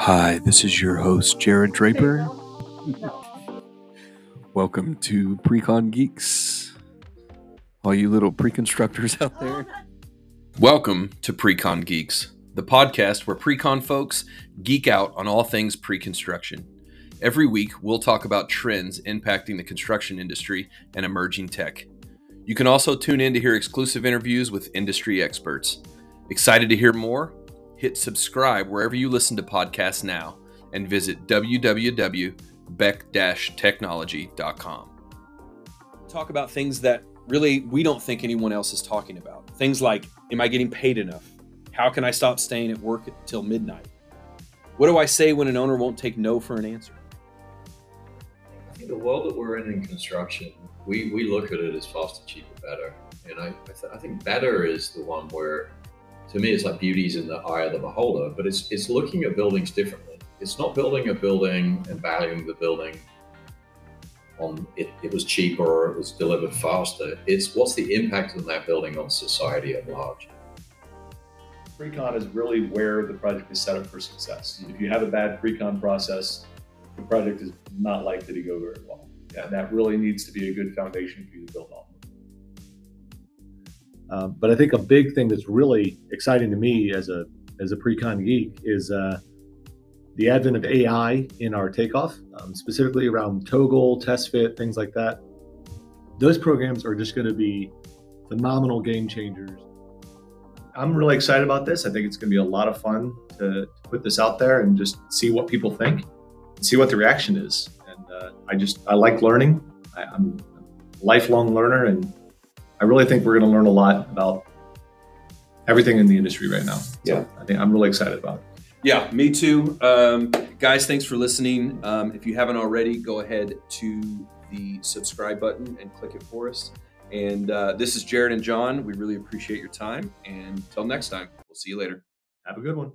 Hi, this is your host, Jared Draper. Welcome to Precon Geeks. All you little pre-constructors out there. Welcome to Precon Geeks, the podcast where precon folks geek out on all things pre construction. Every week, we'll talk about trends impacting the construction industry and emerging tech. You can also tune in to hear exclusive interviews with industry experts. Excited to hear more? Hit subscribe wherever you listen to podcasts now and visit www.beck-technology.com. Talk about things that really we don't think anyone else is talking about. Things like Am I getting paid enough? How can I stop staying at work until midnight? What do I say when an owner won't take no for an answer? I think the world that we're in in construction, we, we look at it as faster, cheaper, better. And I, I, th- I think better is the one where to me, it's like beauty's in the eye of the beholder, but it's it's looking at buildings differently. It's not building a building and valuing the building on it, it was cheaper or it was delivered faster. It's what's the impact of that building on society at large. Precon is really where the project is set up for success. If you have a bad precon process, the project is not likely to go very well. And that really needs to be a good foundation for you to build on. Uh, but I think a big thing that's really exciting to me as a as a pre-con geek is uh, the advent of AI in our takeoff, um, specifically around Togal, test fit, things like that. Those programs are just going to be phenomenal game changers. I'm really excited about this. I think it's going to be a lot of fun to, to put this out there and just see what people think and see what the reaction is. And uh, I just I like learning. I, I'm a lifelong learner and I really think we're going to learn a lot about everything in the industry right now. So Yeah. I think I'm really excited about it. Yeah, me too. Um, guys, thanks for listening. Um, if you haven't already, go ahead to the subscribe button and click it for us. And uh, this is Jared and John. We really appreciate your time. And until next time, we'll see you later. Have a good one.